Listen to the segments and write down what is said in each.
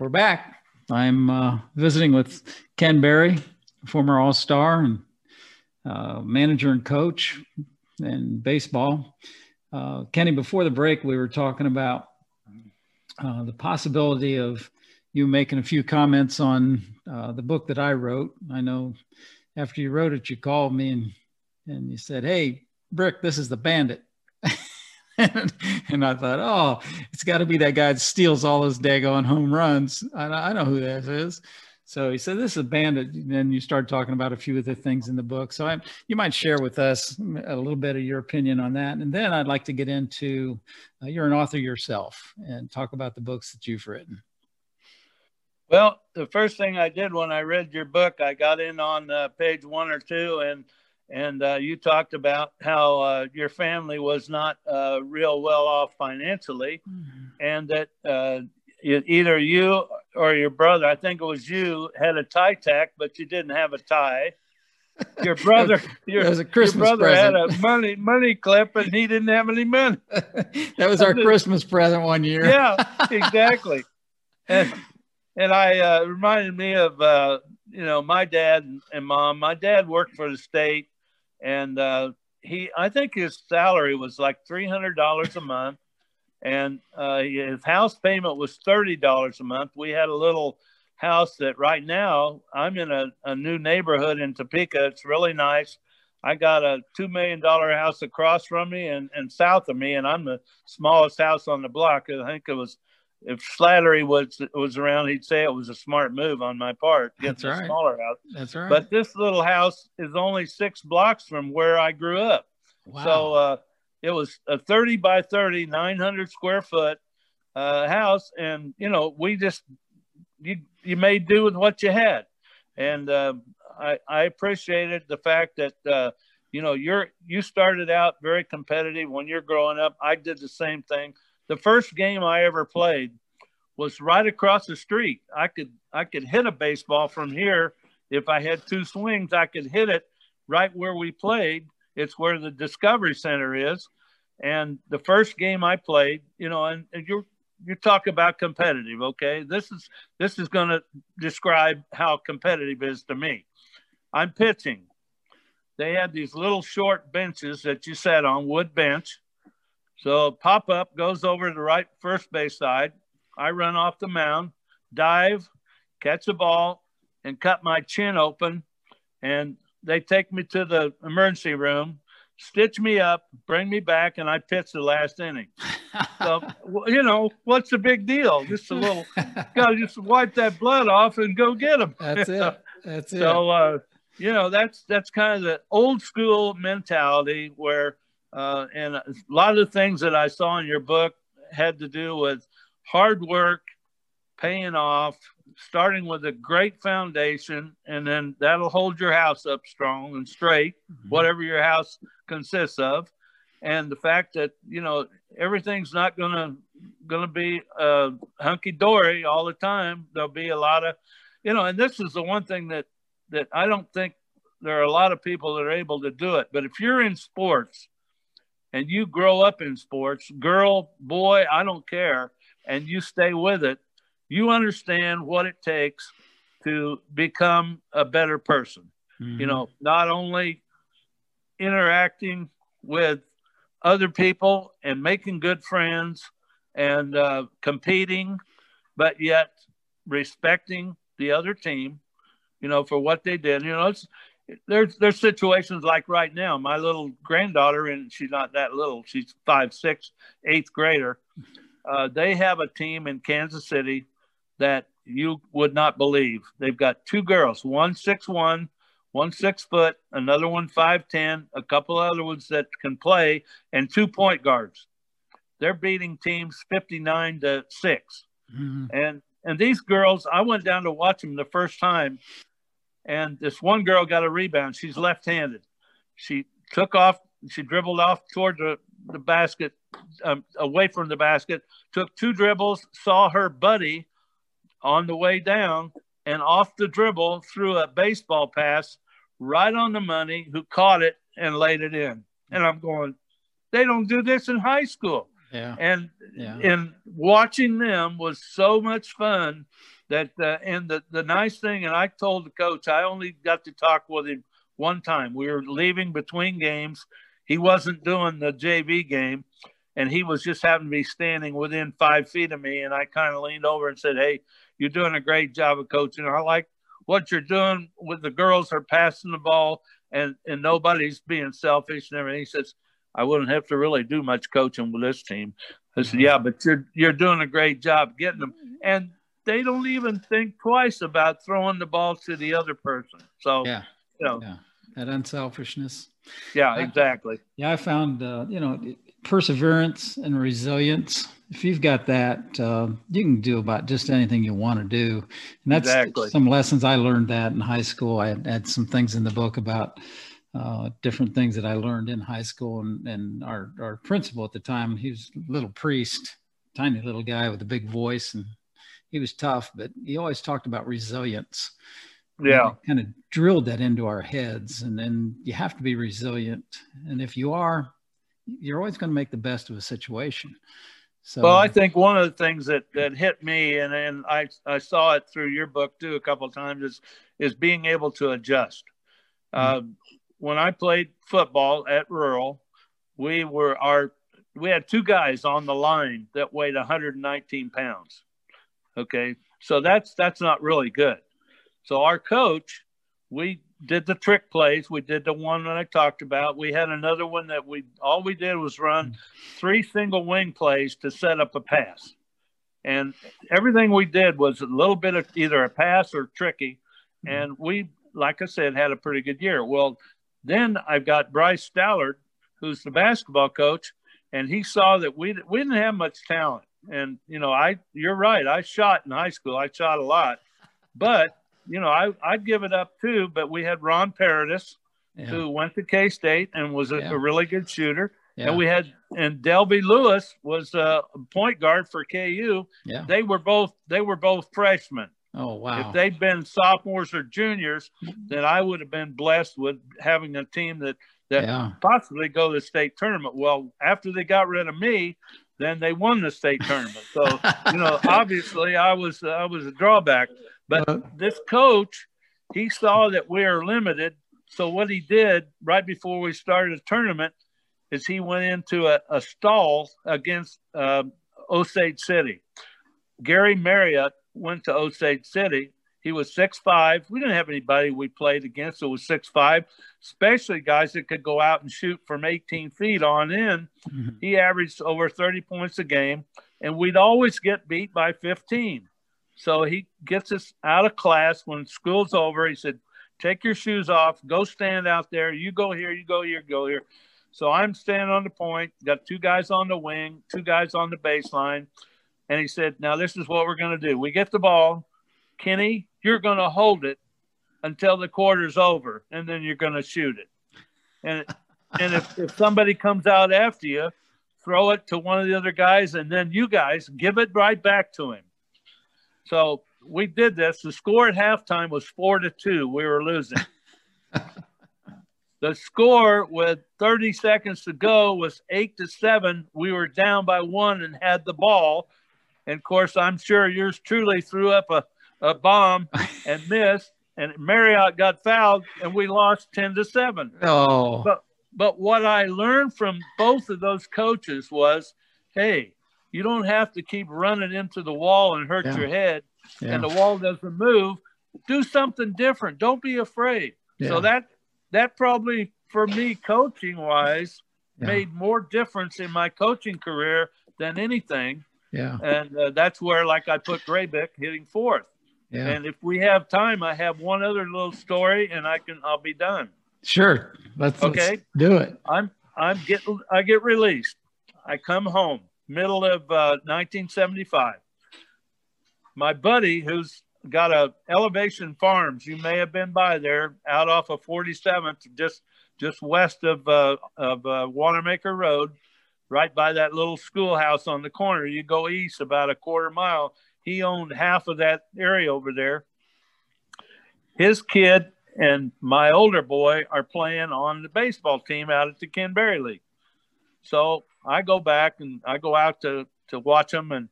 We're back. I'm uh, visiting with Ken Berry, former All Star and uh, manager and coach in baseball. Uh, Kenny, before the break, we were talking about uh, the possibility of you making a few comments on uh, the book that I wrote. I know after you wrote it, you called me and and you said, "Hey, Brick, this is the Bandit." and, I thought, oh, it's got to be that guy that steals all those daggone home runs. I, I know who that is. So he said, "This is a bandit." And then you start talking about a few of the things in the book. So I, you might share with us a little bit of your opinion on that, and then I'd like to get into uh, you're an author yourself and talk about the books that you've written. Well, the first thing I did when I read your book, I got in on uh, page one or two, and and uh, you talked about how uh, your family was not uh, real well off financially, mm-hmm. and that uh, either you or your brother, I think it was you, had a tie tack, but you didn't have a tie. Your brother, your, was a Christmas your brother present. had a money money clip, and he didn't have any money. that was our Christmas present one year. yeah, exactly. And and I uh, reminded me of uh, you know my dad and mom. My dad worked for the state and uh, he I think his salary was like three hundred dollars a month, and uh, his house payment was thirty dollars a month. We had a little house that right now I'm in a, a new neighborhood in Topeka. It's really nice. I got a two million dollar house across from me and, and south of me, and I'm the smallest house on the block. I think it was if Slattery was was around, he'd say it was a smart move on my part, That's right. a smaller house. That's right. But this little house is only six blocks from where I grew up. Wow. So uh, it was a 30 by 30, 900 square foot uh, house, and you know we just you you made do with what you had, and uh, I I appreciated the fact that uh, you know you're you started out very competitive when you're growing up. I did the same thing the first game I ever played was right across the street. I could I could hit a baseball from here if I had two swings. I could hit it right where we played. It's where the Discovery Center is. And the first game I played, you know, and, and you you talk about competitive, okay? This is this is going to describe how competitive is to me. I'm pitching. They had these little short benches that you sat on, wood bench so pop up goes over to the right first base side. I run off the mound, dive, catch the ball, and cut my chin open. And they take me to the emergency room, stitch me up, bring me back, and I pitch the last inning. so you know what's the big deal? Just a little, gotta just wipe that blood off and go get them. That's it. That's it. So uh, you know that's that's kind of the old school mentality where uh, and a lot of the things that I saw in your book had to do with hard work, paying off, starting with a great foundation, and then that'll hold your house up strong and straight, mm-hmm. whatever your house consists of. And the fact that you know everything's not gonna gonna be uh, hunky dory all the time. There'll be a lot of, you know, and this is the one thing that that I don't think there are a lot of people that are able to do it. But if you're in sports and you grow up in sports, girl, boy, I don't care, and you stay with it, you understand what it takes to become a better person. Mm-hmm. You know, not only interacting with other people and making good friends and uh, competing, but yet respecting the other team, you know, for what they did. You know, it's there's there's situations like right now. My little granddaughter, and she's not that little. She's five, six, eighth grader. Uh, they have a team in Kansas City that you would not believe. They've got two girls, one six one, one six foot, another one five ten, a couple other ones that can play, and two point guards. They're beating teams fifty nine to 6 mm-hmm. and and these girls. I went down to watch them the first time and this one girl got a rebound. She's left-handed. She took off. She dribbled off toward the, the basket, um, away from the basket. Took two dribbles. Saw her buddy on the way down, and off the dribble threw a baseball pass right on the money. Who caught it and laid it in? And I'm going, they don't do this in high school. Yeah. And yeah. and watching them was so much fun that uh, and the the nice thing and I told the coach I only got to talk with him one time. We were leaving between games. He wasn't doing the JV game and he was just having to be standing within five feet of me and I kind of leaned over and said, Hey, you're doing a great job of coaching. I like what you're doing with the girls are passing the ball and and nobody's being selfish and everything. He says, I wouldn't have to really do much coaching with this team. I said, Yeah, but you're you're doing a great job getting them. And they don't even think twice about throwing the ball to the other person. So yeah, you know, yeah. that unselfishness. Yeah, exactly. I, yeah, I found uh, you know perseverance and resilience. If you've got that, uh, you can do about just anything you want to do. And that's exactly. some lessons I learned that in high school. I had, had some things in the book about uh, different things that I learned in high school. And, and our, our principal at the time, he was a little priest, tiny little guy with a big voice, and he was tough, but he always talked about resilience. Yeah. Kind of drilled that into our heads. And then you have to be resilient. And if you are, you're always going to make the best of a situation. So, well, I think one of the things that, that hit me, and, and I, I saw it through your book too a couple of times, is is being able to adjust. Mm-hmm. Uh, when I played football at rural, we were our we had two guys on the line that weighed 119 pounds. Okay, so that's that's not really good. So our coach, we did the trick plays. We did the one that I talked about. We had another one that we all we did was run three single wing plays to set up a pass. And everything we did was a little bit of either a pass or tricky. Mm-hmm. And we, like I said, had a pretty good year. Well, then I've got Bryce Stallard, who's the basketball coach, and he saw that we we didn't have much talent. And you know, I you're right. I shot in high school. I shot a lot, but you know, I, I'd give it up too, but we had Ron Paradis, yeah. who went to K State and was a, yeah. a, really good shooter. Yeah. And we had, and Delby Lewis was uh, a point guard for KU. Yeah. They were both, they were both freshmen. Oh, wow. If they'd been sophomores or juniors, then I would have been blessed with having a team that, that yeah. possibly go to the state tournament. Well, after they got rid of me, then they won the state tournament. So, you know, obviously I was, I was a drawback. But uh, this coach, he saw that we are limited. So what he did right before we started the tournament is he went into a, a stall against uh, Osage City. Gary Marriott went to Osage City. He was six five. We didn't have anybody we played against that was six five, especially guys that could go out and shoot from 18 feet on in. Mm-hmm. He averaged over 30 points a game, and we'd always get beat by 15. So he gets us out of class when school's over. He said, Take your shoes off, go stand out there. You go here, you go here, go here. So I'm standing on the point, got two guys on the wing, two guys on the baseline. And he said, Now this is what we're going to do. We get the ball. Kenny, you're going to hold it until the quarter's over, and then you're going to shoot it. And and if, if somebody comes out after you, throw it to one of the other guys, and then you guys give it right back to him. So we did this. The score at halftime was four to two. We were losing. the score with 30 seconds to go was eight to seven. We were down by one and had the ball. And of course, I'm sure yours truly threw up a, a bomb and missed. And Marriott got fouled, and we lost 10 to 7. Oh. But, but what I learned from both of those coaches was hey, you don't have to keep running into the wall and hurt yeah. your head yeah. and the wall doesn't move do something different don't be afraid yeah. so that that probably for me coaching wise made more difference in my coaching career than anything yeah. And uh, that's where like i put graybick hitting fourth yeah. and if we have time i have one other little story and i can i'll be done. Sure. Let's okay? let's do it. I'm i'm get i get released. I come home middle of uh, 1975. My buddy, who's got a Elevation Farms, you may have been by there, out off of 47th, just just west of uh, of uh, Wanamaker Road, right by that little schoolhouse on the corner. You go east about a quarter mile. He owned half of that area over there. His kid and my older boy are playing on the baseball team out at the Ken Berry League. So I go back and I go out to to watch him, and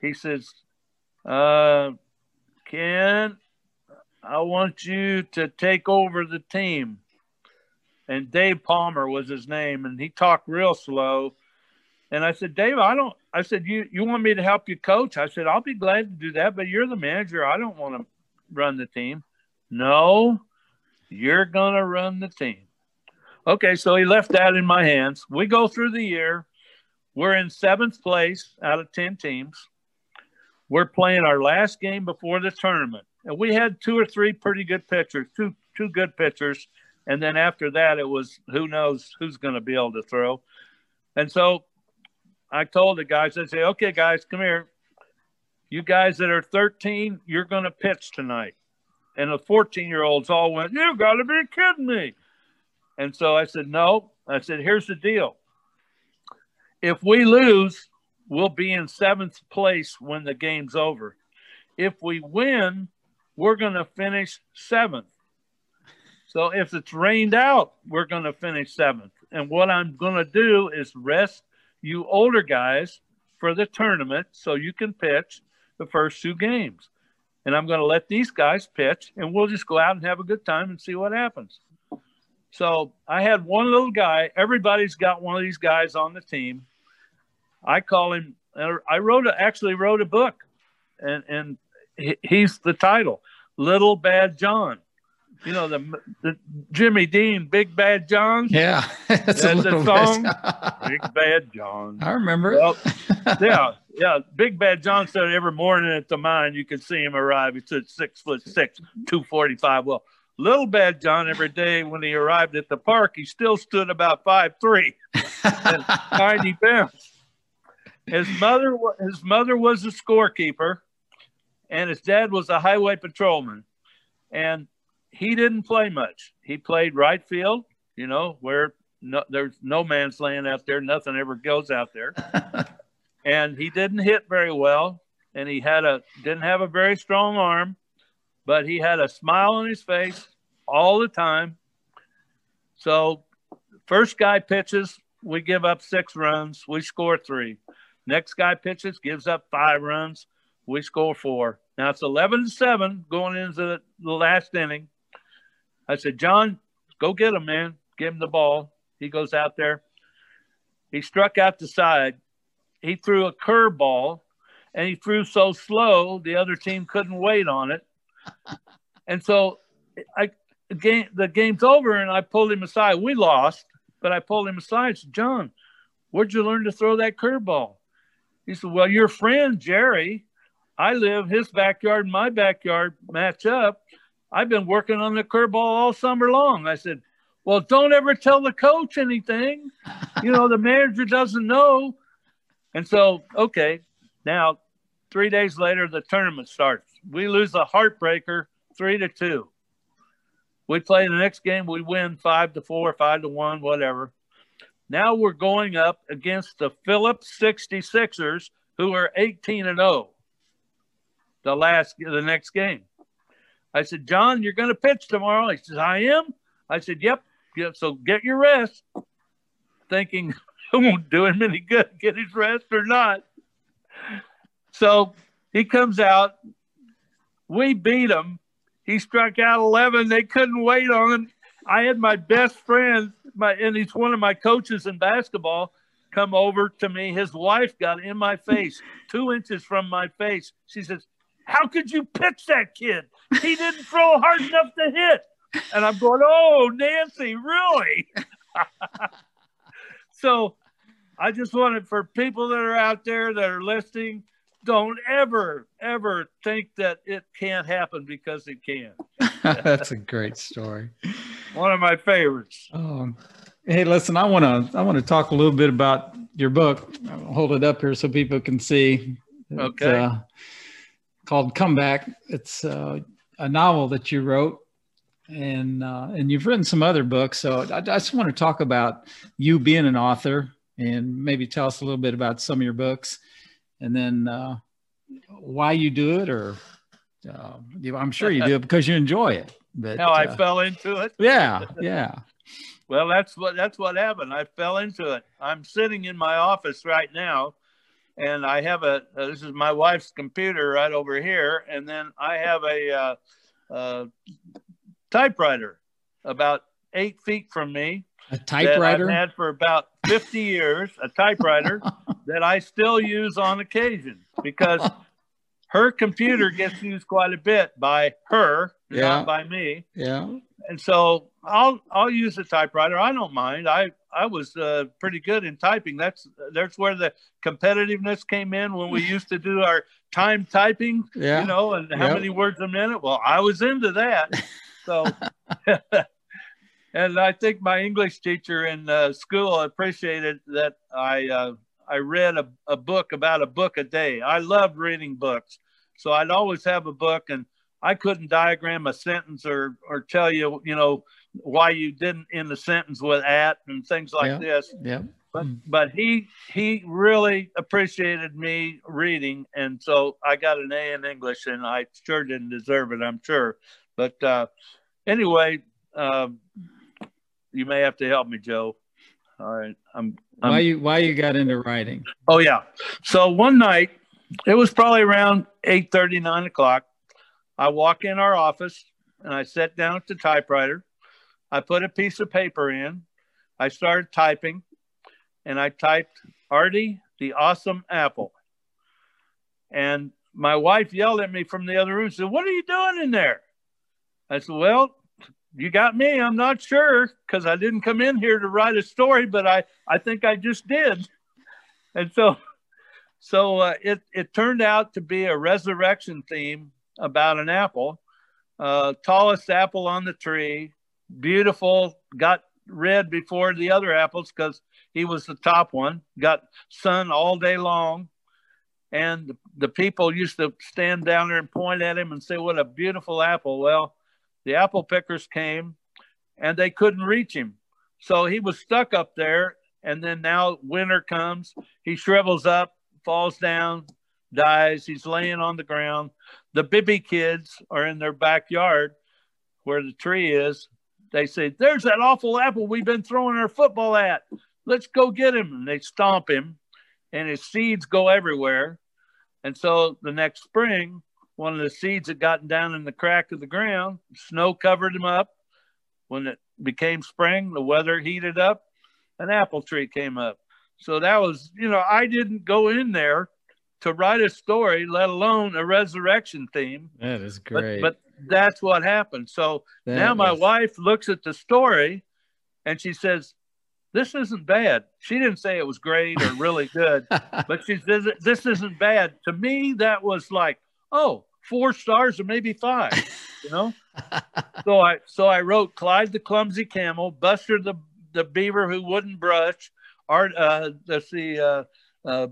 he says, uh, "Ken, I want you to take over the team." And Dave Palmer was his name, and he talked real slow. And I said, Dave, I don't. I said, you you want me to help you coach? I said, I'll be glad to do that, but you're the manager. I don't want to run the team. No, you're gonna run the team. Okay, so he left that in my hands. We go through the year. We're in seventh place out of 10 teams. We're playing our last game before the tournament. And we had two or three pretty good pitchers, two two good pitchers. And then after that, it was who knows who's going to be able to throw. And so I told the guys, I say, okay, guys, come here. You guys that are 13, you're going to pitch tonight. And the 14 year olds all went, You got to be kidding me. And so I said, No. I said, Here's the deal. If we lose, we'll be in seventh place when the game's over. If we win, we're going to finish seventh. So if it's rained out, we're going to finish seventh. And what I'm going to do is rest you older guys for the tournament so you can pitch the first two games. And I'm going to let these guys pitch and we'll just go out and have a good time and see what happens. So I had one little guy. Everybody's got one of these guys on the team. I call him. Er, I wrote a, actually wrote a book, and and he's the title, Little Bad John. You know the, the Jimmy Dean, Big Bad John. Yeah, that's, that's a song. Big Bad John. I remember. Well, yeah, yeah. Big Bad John said every morning at the mine you could see him arrive. He said six foot six, two forty five. Well, Little Bad John, every day when he arrived at the park, he still stood about five three, tiny bounce. His mother, his mother was a scorekeeper, and his dad was a highway patrolman, and he didn't play much. He played right field, you know, where no, there's no man's land out there, nothing ever goes out there, and he didn't hit very well, and he had a didn't have a very strong arm but he had a smile on his face all the time. So, first guy pitches, we give up six runs, we score three. Next guy pitches, gives up five runs, we score four. Now it's 11 to 7 going into the last inning. I said, John, go get him, man. Give him the ball. He goes out there. He struck out the side. He threw a curveball and he threw so slow the other team couldn't wait on it and so I the game the game's over and I pulled him aside. We lost, but I pulled him aside. Said, John, where'd you learn to throw that curveball? He said, Well, your friend Jerry, I live his backyard and my backyard match up. I've been working on the curveball all summer long. I said, Well, don't ever tell the coach anything. You know, the manager doesn't know. And so, okay, now three days later, the tournament starts we lose a heartbreaker three to two. We play the next game, we win five to four, five to one, whatever. Now we're going up against the Phillips 66ers, who are 18 and 0. The last, the next game. I said, John, you're going to pitch tomorrow. He says, I am. I said, Yep. So get your rest. Thinking it won't do him any good, get his rest or not. So he comes out, we beat him. He struck out 11. They couldn't wait on him. I had my best friend, my, and he's one of my coaches in basketball, come over to me. His wife got in my face, two inches from my face. She says, How could you pitch that kid? He didn't throw hard enough to hit. And I'm going, Oh, Nancy, really? so I just wanted for people that are out there that are listening, don't ever, ever think that it can't happen because it can. That's a great story. One of my favorites. Um, hey, listen, I want to I want to talk a little bit about your book. I'll hold it up here so people can see. It's, okay. Uh, called Comeback. It's uh, a novel that you wrote, and uh, and you've written some other books. So I, I just want to talk about you being an author, and maybe tell us a little bit about some of your books and then uh, why you do it, or uh, I'm sure you do it because you enjoy it. But how I uh, fell into it. Yeah, yeah. Well, that's what that's what happened. I fell into it. I'm sitting in my office right now, and I have a uh, this is my wife's computer right over here, and then I have a uh, uh, typewriter about eight feet from me. A typewriter I've had for about 50 years. A typewriter that I still use on occasion because her computer gets used quite a bit by her, yeah. not by me. Yeah. And so I'll I'll use a typewriter. I don't mind. I I was uh, pretty good in typing. That's that's where the competitiveness came in when we used to do our time typing. Yeah. You know, and how yep. many words a minute. Well, I was into that. So. and I think my English teacher in uh, school appreciated that I uh, I read a, a book about a book a day. I loved reading books, so I'd always have a book, and I couldn't diagram a sentence or or tell you you know why you didn't end the sentence with at and things like yeah. this. Yeah. But but he he really appreciated me reading, and so I got an A in English, and I sure didn't deserve it, I'm sure. But uh, anyway, um, you may have to help me, Joe. All right, I'm, I'm. Why you Why you got into writing? Oh yeah. So one night, it was probably around eight thirty, nine o'clock. I walk in our office and I sat down at the typewriter I put a piece of paper in. I started typing and I typed Artie the awesome apple. And my wife yelled at me from the other room, said, What are you doing in there? I said, Well, you got me. I'm not sure because I didn't come in here to write a story, but I, I think I just did. And so, so uh, it, it turned out to be a resurrection theme about an apple, uh, tallest apple on the tree, beautiful, got red before the other apples because he was the top one, got sun all day long. And the, the people used to stand down there and point at him and say, What a beautiful apple. Well, the apple pickers came and they couldn't reach him. So he was stuck up there. And then now winter comes, he shrivels up, falls down, dies. He's laying on the ground. The Bibby kids are in their backyard where the tree is, they say, There's that awful apple we've been throwing our football at. Let's go get him. And they stomp him, and his seeds go everywhere. And so the next spring, one of the seeds had gotten down in the crack of the ground, snow covered him up. When it became spring, the weather heated up, an apple tree came up. So that was, you know, I didn't go in there to write a story, let alone a resurrection theme. That is great. But, but that's what happened. So that now my wife looks at the story and she says, This isn't bad. She didn't say it was great or really good, but she says, This isn't bad. To me, that was like, Oh, four stars or maybe five, you know? so I so I wrote Clyde the clumsy camel, Buster the the beaver who wouldn't brush, Art uh let's see uh, uh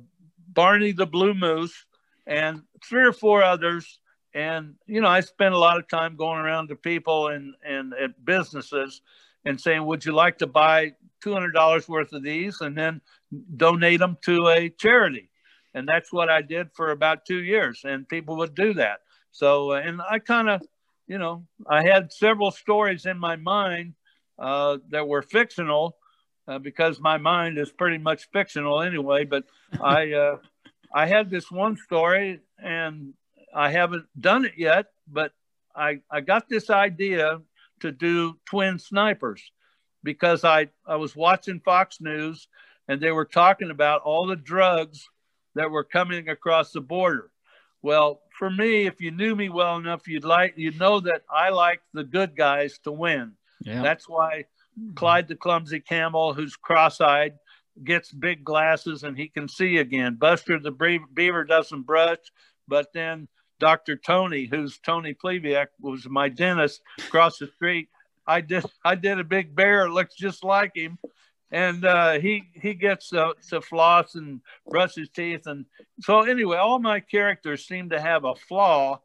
Barney the blue moose, and three or four others and you know, I spent a lot of time going around to people and and at businesses and saying, "Would you like to buy two hundred dollars worth of these and then donate them to a charity?" And that's what I did for about two years, and people would do that. So, uh, and I kind of, you know, I had several stories in my mind uh, that were fictional uh, because my mind is pretty much fictional anyway. But I, uh, I had this one story, and I haven't done it yet, but I, I got this idea to do twin snipers because I, I was watching Fox News and they were talking about all the drugs that were coming across the border. Well, for me, if you knew me well enough, you'd like you'd know that I like the good guys to win. Yeah. That's why Clyde the clumsy camel, who's cross-eyed, gets big glasses and he can see again. Buster the beaver doesn't brush, but then Dr. Tony, who's Tony Pleviak, was my dentist across the street. I did I did a big bear, looks just like him, and uh, he he gets to, to floss and brush his teeth, and so anyway, all my characters seem to have a flaw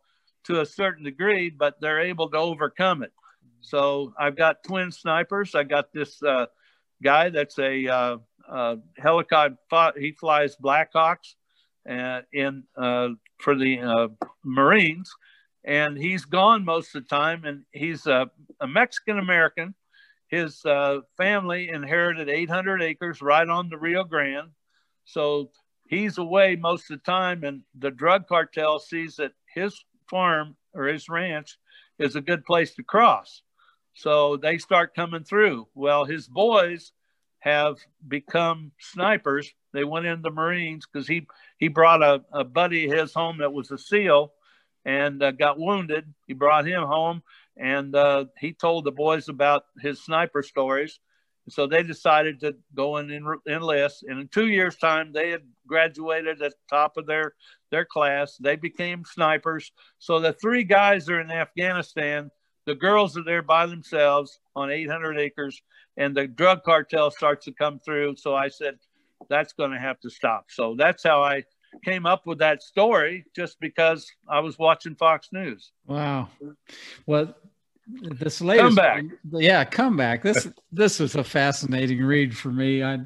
to a certain degree, but they're able to overcome it. So I've got twin snipers. I got this uh, guy that's a uh, uh helicopter. He flies Blackhawks in uh, for the uh, Marines, and he's gone most of the time. And he's a, a Mexican American. his uh, family inherited 800 acres right on the Rio Grande. So he's away most of the time, and the drug cartel sees that his farm or his ranch is a good place to cross. So they start coming through. Well, his boys have become snipers. They went in the Marines because he he brought a, a buddy his home that was a SEAL and uh, got wounded. He brought him home and uh, he told the boys about his sniper stories. So they decided to go in and enlist. And in two years' time, they had graduated at the top of their their class. They became snipers. So the three guys are in Afghanistan. The girls are there by themselves on 800 acres, and the drug cartel starts to come through. So I said, that's going to have to stop. So that's how I came up with that story just because I was watching Fox News. Wow. Well, this latest comeback. Yeah, comeback. This this was a fascinating read for me. I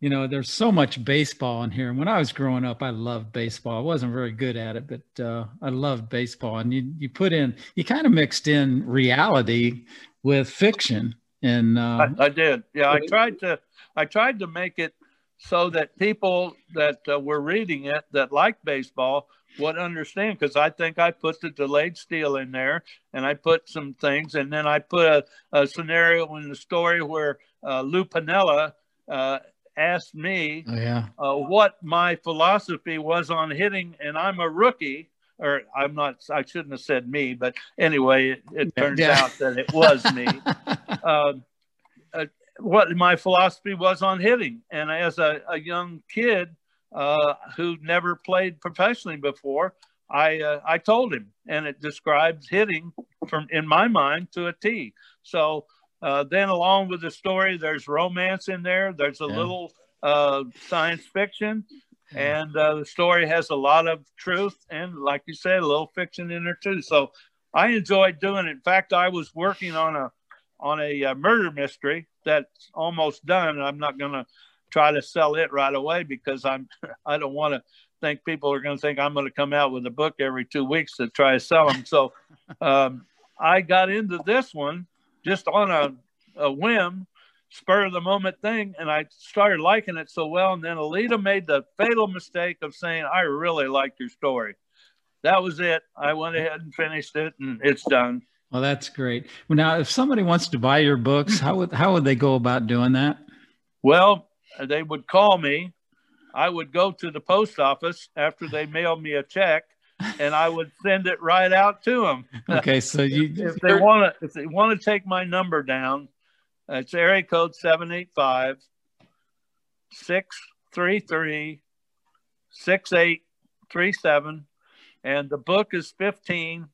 you know, there's so much baseball in here. And when I was growing up, I loved baseball. I wasn't very good at it, but uh, I loved baseball. And you you put in you kind of mixed in reality with fiction. And uh, I, I did. Yeah, I tried to I tried to make it so that people that uh, were reading it that like baseball would understand because I think I put the delayed steal in there and I put some things and then I put a, a scenario in the story where uh, Lou Piniella uh, asked me oh, yeah. uh, what my philosophy was on hitting and I'm a rookie or I'm not I shouldn't have said me but anyway it, it turns yeah. out that it was me um, uh, what my philosophy was on hitting. And as a, a young kid uh, who never played professionally before, I uh, I told him, and it describes hitting from in my mind to a T. So uh, then, along with the story, there's romance in there. There's a yeah. little uh, science fiction, yeah. and uh, the story has a lot of truth and, like you said, a little fiction in there too. So I enjoyed doing it. In fact, I was working on a on a uh, murder mystery that's almost done. I'm not going to try to sell it right away because I'm I don't want to think people are going to think I'm going to come out with a book every two weeks to try to sell them. So um, I got into this one just on a, a whim, spur of the moment thing, and I started liking it so well. And then Alita made the fatal mistake of saying, "I really liked your story." That was it. I went ahead and finished it, and it's done. Well, that's great. Well, now, if somebody wants to buy your books, how would how would they go about doing that? Well, they would call me. I would go to the post office after they mailed me a check, and I would send it right out to them. Okay, so you if they want to if they want to take my number down, it's area code 785 633 6837 and the book is 15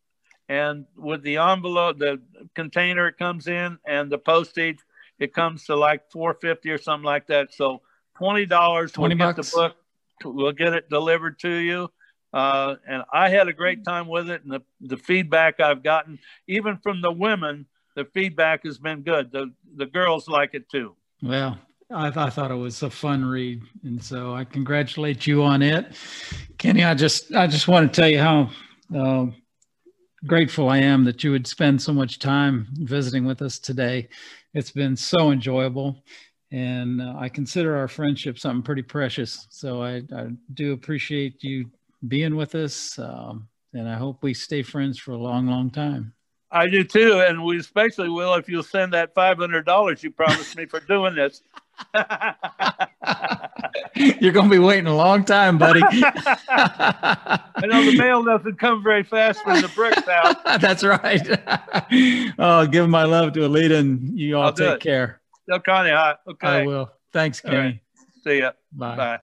and with the envelope, the container it comes in, and the postage, it comes to like four fifty or something like that. So twenty dollars. Twenty we'll bucks. Get the book. We'll get it delivered to you. Uh, and I had a great time with it, and the the feedback I've gotten, even from the women, the feedback has been good. The the girls like it too. Well, I, th- I, thought it was a fun read, and so I congratulate you on it, Kenny. I just I just want to tell you how uh, grateful I am that you would spend so much time visiting with us today. It's been so enjoyable. And uh, I consider our friendship something pretty precious. So I, I do appreciate you being with us. Um, and I hope we stay friends for a long, long time. I do too. And we especially will if you'll send that $500 you promised me for doing this. You're going to be waiting a long time, buddy. I know the mail doesn't come very fast from the bricks out. That's right. oh, give my love to Alita and you all I'll take care. Tell Connie hi. Okay. I will. Thanks, Kenny. Right. See ya. Bye. Bye.